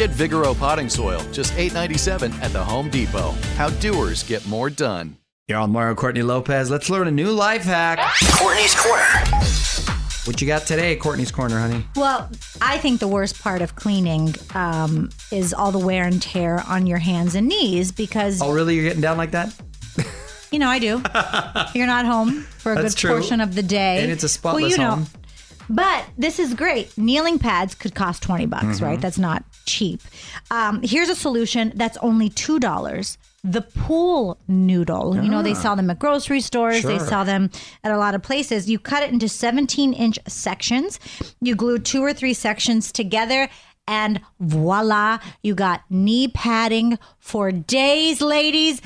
Get Vigoro potting soil, just $8.97 at the Home Depot. How doers get more done. You're on Mario Courtney Lopez. Let's learn a new life hack. Courtney's Corner. What you got today, Courtney's Corner, honey? Well, I think the worst part of cleaning um, is all the wear and tear on your hands and knees because, Oh, really? You're getting down like that? you know, I do. You're not home for a That's good true. portion of the day. And it's a spotless well, you know, home. But this is great. Kneeling pads could cost 20 bucks, Mm-hmm. right? That's not cheap. Um, here's a solution that's only $2. The pool noodle. You know, they sell them at grocery stores, they Ah. Sell them at a lot of places. You cut it into 17 inch sections. You glue two or three sections together. And voila, you got knee padding for days, ladies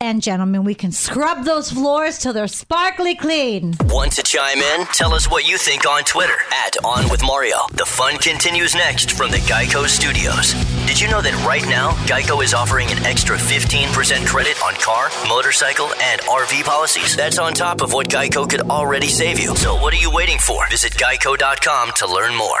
and gentlemen. We can scrub those floors till they're sparkly clean. Want to chime in? Tell us what you think on Twitter at On With Mario. The fun continues next from the Geico Studios. Did you know that right now, Geico is offering an extra 15% credit on car, motorcycle, and RV policies? That's on top of what Geico could already save you. So what are you waiting for? Visit geico.com to learn more.